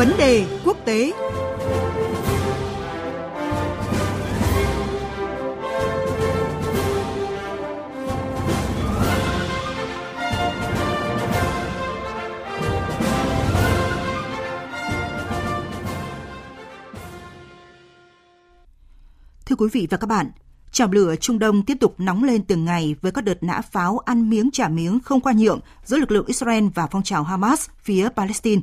Vấn đề quốc tế Thưa quý vị và các bạn, Chảo lửa Trung Đông tiếp tục nóng lên từng ngày với các đợt nã pháo ăn miếng trả miếng không qua nhượng giữa lực lượng Israel và phong trào Hamas phía Palestine.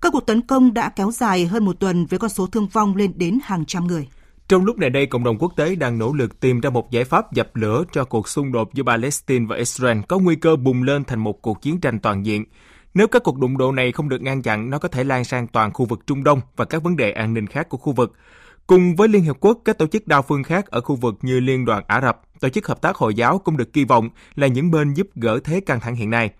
Các cuộc tấn công đã kéo dài hơn một tuần với con số thương vong lên đến hàng trăm người. Trong lúc này đây, cộng đồng quốc tế đang nỗ lực tìm ra một giải pháp dập lửa cho cuộc xung đột giữa Palestine và Israel có nguy cơ bùng lên thành một cuộc chiến tranh toàn diện. Nếu các cuộc đụng độ này không được ngăn chặn, nó có thể lan sang toàn khu vực Trung Đông và các vấn đề an ninh khác của khu vực. Cùng với Liên Hợp Quốc, các tổ chức đa phương khác ở khu vực như Liên đoàn Ả Rập, Tổ chức Hợp tác Hồi giáo cũng được kỳ vọng là những bên giúp gỡ thế căng thẳng hiện nay.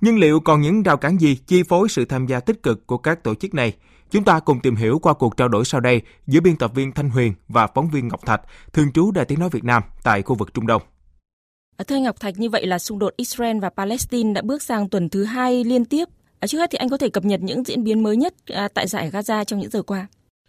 Nhưng liệu còn những rào cản gì chi phối sự tham gia tích cực của các tổ chức này? Chúng ta cùng tìm hiểu qua cuộc trao đổi sau đây giữa biên tập viên Thanh Huyền và phóng viên Ngọc Thạch, thường trú Đài Tiếng Nói Việt Nam tại khu vực Trung Đông. À, thưa Ngọc Thạch, như vậy là xung đột Israel và Palestine đã bước sang tuần thứ hai liên tiếp. À, trước hết thì anh có thể cập nhật những diễn biến mới nhất à, tại giải Gaza trong những giờ qua.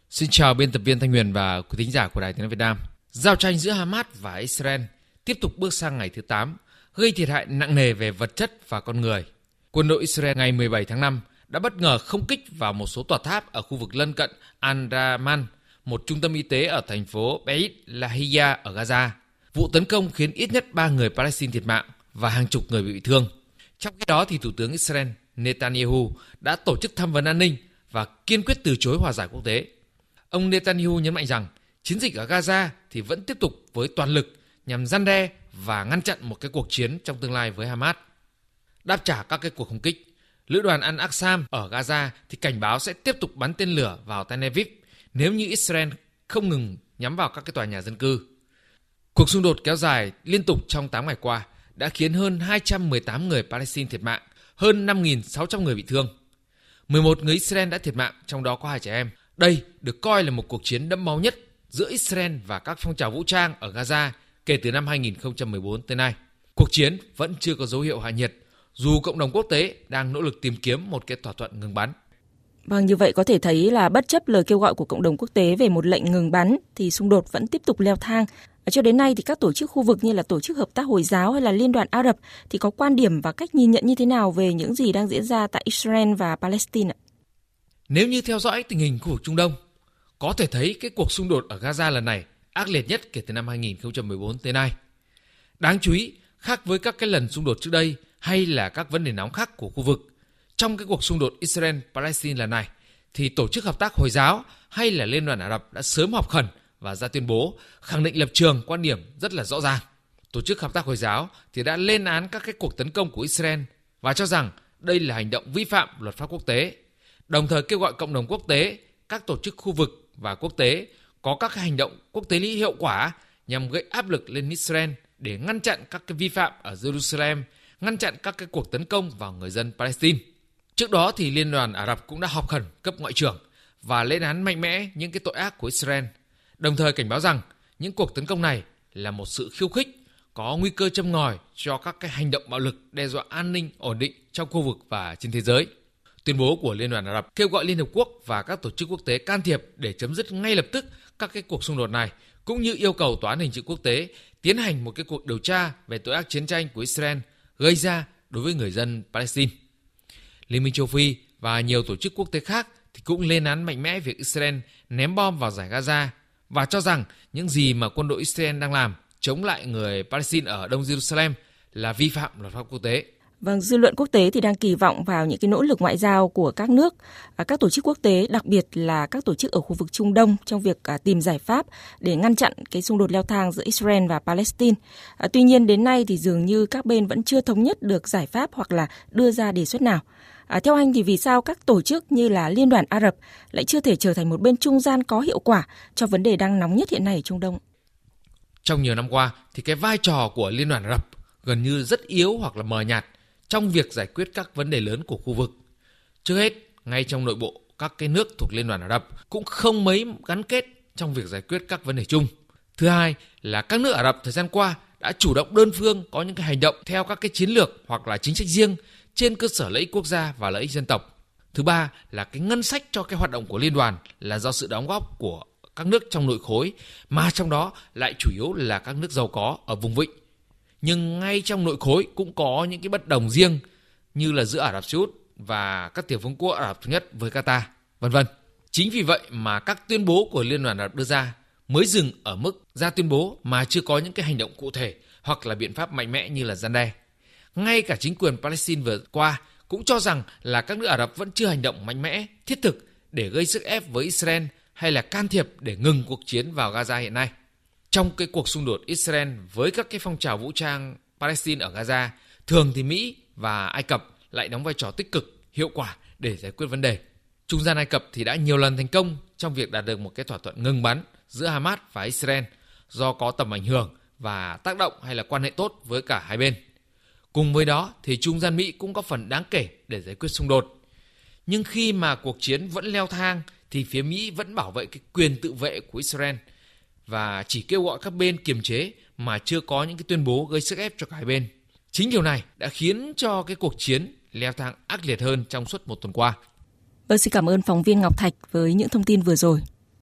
Xin chào biên tập viên Thanh Huyền và quý thính giả của Đài Tiếng nói Việt Nam. Giao tranh giữa Hamas và Israel tiếp tục bước sang ngày thứ 8, gây thiệt hại nặng nề về vật chất và con người. Quân đội Israel ngày 17 tháng 5 đã bất ngờ không kích vào một số tòa tháp ở khu vực lân cận Al-Raman, một trung tâm y tế ở thành phố Beit Lahia ở Gaza. Vụ tấn công khiến ít nhất 3 người Palestine thiệt mạng và hàng chục người bị thương. Trong khi đó, thì Thủ tướng Israel Netanyahu đã tổ chức thăm vấn an ninh và kiên quyết từ chối hòa giải quốc tế. Ông Netanyahu nhấn mạnh rằng chiến dịch ở Gaza thì vẫn tiếp tục với toàn lực nhằm gian đe và ngăn chặn một cái cuộc chiến trong tương lai với Hamas. Đáp trả các cái cuộc không kích, lữ đoàn Al-Aqsam ở Gaza thì cảnh báo sẽ tiếp tục bắn tên lửa vào Tel Aviv nếu như Israel không ngừng nhắm vào các cái tòa nhà dân cư. Cuộc xung đột kéo dài liên tục trong 8 ngày qua đã khiến hơn 218 người Palestine thiệt mạng, hơn 5.600 người bị thương. 11 người Israel đã thiệt mạng, trong đó có hai trẻ em. Đây được coi là một cuộc chiến đẫm máu nhất giữa Israel và các phong trào vũ trang ở Gaza kể từ năm 2014 tới nay. Cuộc chiến vẫn chưa có dấu hiệu hạ nhiệt, dù cộng đồng quốc tế đang nỗ lực tìm kiếm một cái thỏa thuận ngừng bắn. Vâng, như vậy có thể thấy là bất chấp lời kêu gọi của cộng đồng quốc tế về một lệnh ngừng bắn thì xung đột vẫn tiếp tục leo thang. Cho đến nay thì các tổ chức khu vực như là tổ chức hợp tác Hồi giáo hay là Liên đoàn Ả Rập thì có quan điểm và cách nhìn nhận như thế nào về những gì đang diễn ra tại Israel và Palestine ạ? Nếu như theo dõi tình hình khu vực Trung Đông, có thể thấy cái cuộc xung đột ở Gaza lần này ác liệt nhất kể từ năm 2014 tới nay. Đáng chú ý, khác với các cái lần xung đột trước đây hay là các vấn đề nóng khác của khu vực, trong cái cuộc xung đột Israel-Palestine lần này, thì Tổ chức Hợp tác Hồi giáo hay là Liên đoàn Ả Rập đã sớm họp khẩn và ra tuyên bố khẳng định lập trường quan điểm rất là rõ ràng. Tổ chức Hợp tác Hồi giáo thì đã lên án các cái cuộc tấn công của Israel và cho rằng đây là hành động vi phạm luật pháp quốc tế đồng thời kêu gọi cộng đồng quốc tế, các tổ chức khu vực và quốc tế có các hành động quốc tế lý hiệu quả nhằm gây áp lực lên Israel để ngăn chặn các cái vi phạm ở Jerusalem, ngăn chặn các cái cuộc tấn công vào người dân Palestine. Trước đó thì Liên đoàn Ả Rập cũng đã họp khẩn cấp ngoại trưởng và lên án mạnh mẽ những cái tội ác của Israel, đồng thời cảnh báo rằng những cuộc tấn công này là một sự khiêu khích có nguy cơ châm ngòi cho các cái hành động bạo lực đe dọa an ninh ổn định trong khu vực và trên thế giới. Tuyên bố của Liên đoàn Ả Rập kêu gọi Liên Hợp Quốc và các tổ chức quốc tế can thiệp để chấm dứt ngay lập tức các cái cuộc xung đột này, cũng như yêu cầu Tòa án Hình sự Quốc tế tiến hành một cái cuộc điều tra về tội ác chiến tranh của Israel gây ra đối với người dân Palestine. Liên minh châu Phi và nhiều tổ chức quốc tế khác thì cũng lên án mạnh mẽ việc Israel ném bom vào giải Gaza và cho rằng những gì mà quân đội Israel đang làm chống lại người Palestine ở Đông Jerusalem là vi phạm luật pháp quốc tế. Vâng, dư luận quốc tế thì đang kỳ vọng vào những cái nỗ lực ngoại giao của các nước, à, các tổ chức quốc tế, đặc biệt là các tổ chức ở khu vực Trung Đông trong việc à, tìm giải pháp để ngăn chặn cái xung đột leo thang giữa Israel và Palestine. À, tuy nhiên đến nay thì dường như các bên vẫn chưa thống nhất được giải pháp hoặc là đưa ra đề xuất nào. À, theo anh thì vì sao các tổ chức như là Liên đoàn Ả Rập lại chưa thể trở thành một bên trung gian có hiệu quả cho vấn đề đang nóng nhất hiện nay ở Trung Đông? Trong nhiều năm qua thì cái vai trò của Liên đoàn Ả Rập gần như rất yếu hoặc là mờ nhạt trong việc giải quyết các vấn đề lớn của khu vực. Trước hết, ngay trong nội bộ các cái nước thuộc Liên đoàn Ả Rập cũng không mấy gắn kết trong việc giải quyết các vấn đề chung. Thứ hai là các nước Ả Rập thời gian qua đã chủ động đơn phương có những cái hành động theo các cái chiến lược hoặc là chính sách riêng trên cơ sở lợi ích quốc gia và lợi ích dân tộc. Thứ Thứ ba là cái ngân sách cho cái hoạt động của liên đoàn là do sự đóng góp của các nước trong nội khối mà trong đó lại chủ yếu là các nước giàu có ở vùng vịnh. Nhưng ngay trong nội khối cũng có những cái bất đồng riêng như là giữa Ả Rập Xê Út và các tiểu vương quốc Ả Rập thống nhất với Qatar, vân vân. Chính vì vậy mà các tuyên bố của Liên đoàn Ả Rập đưa ra mới dừng ở mức ra tuyên bố mà chưa có những cái hành động cụ thể hoặc là biện pháp mạnh mẽ như là gian đe. Ngay cả chính quyền Palestine vừa qua cũng cho rằng là các nước Ả Rập vẫn chưa hành động mạnh mẽ, thiết thực để gây sức ép với Israel hay là can thiệp để ngừng cuộc chiến vào Gaza hiện nay. Trong cái cuộc xung đột Israel với các cái phong trào vũ trang Palestine ở Gaza, thường thì Mỹ và Ai Cập lại đóng vai trò tích cực, hiệu quả để giải quyết vấn đề. Trung gian Ai Cập thì đã nhiều lần thành công trong việc đạt được một cái thỏa thuận ngừng bắn giữa Hamas và Israel do có tầm ảnh hưởng và tác động hay là quan hệ tốt với cả hai bên. Cùng với đó thì Trung gian Mỹ cũng có phần đáng kể để giải quyết xung đột. Nhưng khi mà cuộc chiến vẫn leo thang thì phía Mỹ vẫn bảo vệ cái quyền tự vệ của Israel và chỉ kêu gọi các bên kiềm chế mà chưa có những cái tuyên bố gây sức ép cho cả hai bên. Chính điều này đã khiến cho cái cuộc chiến leo thang ác liệt hơn trong suốt một tuần qua. Vâng, xin cảm ơn phóng viên Ngọc Thạch với những thông tin vừa rồi.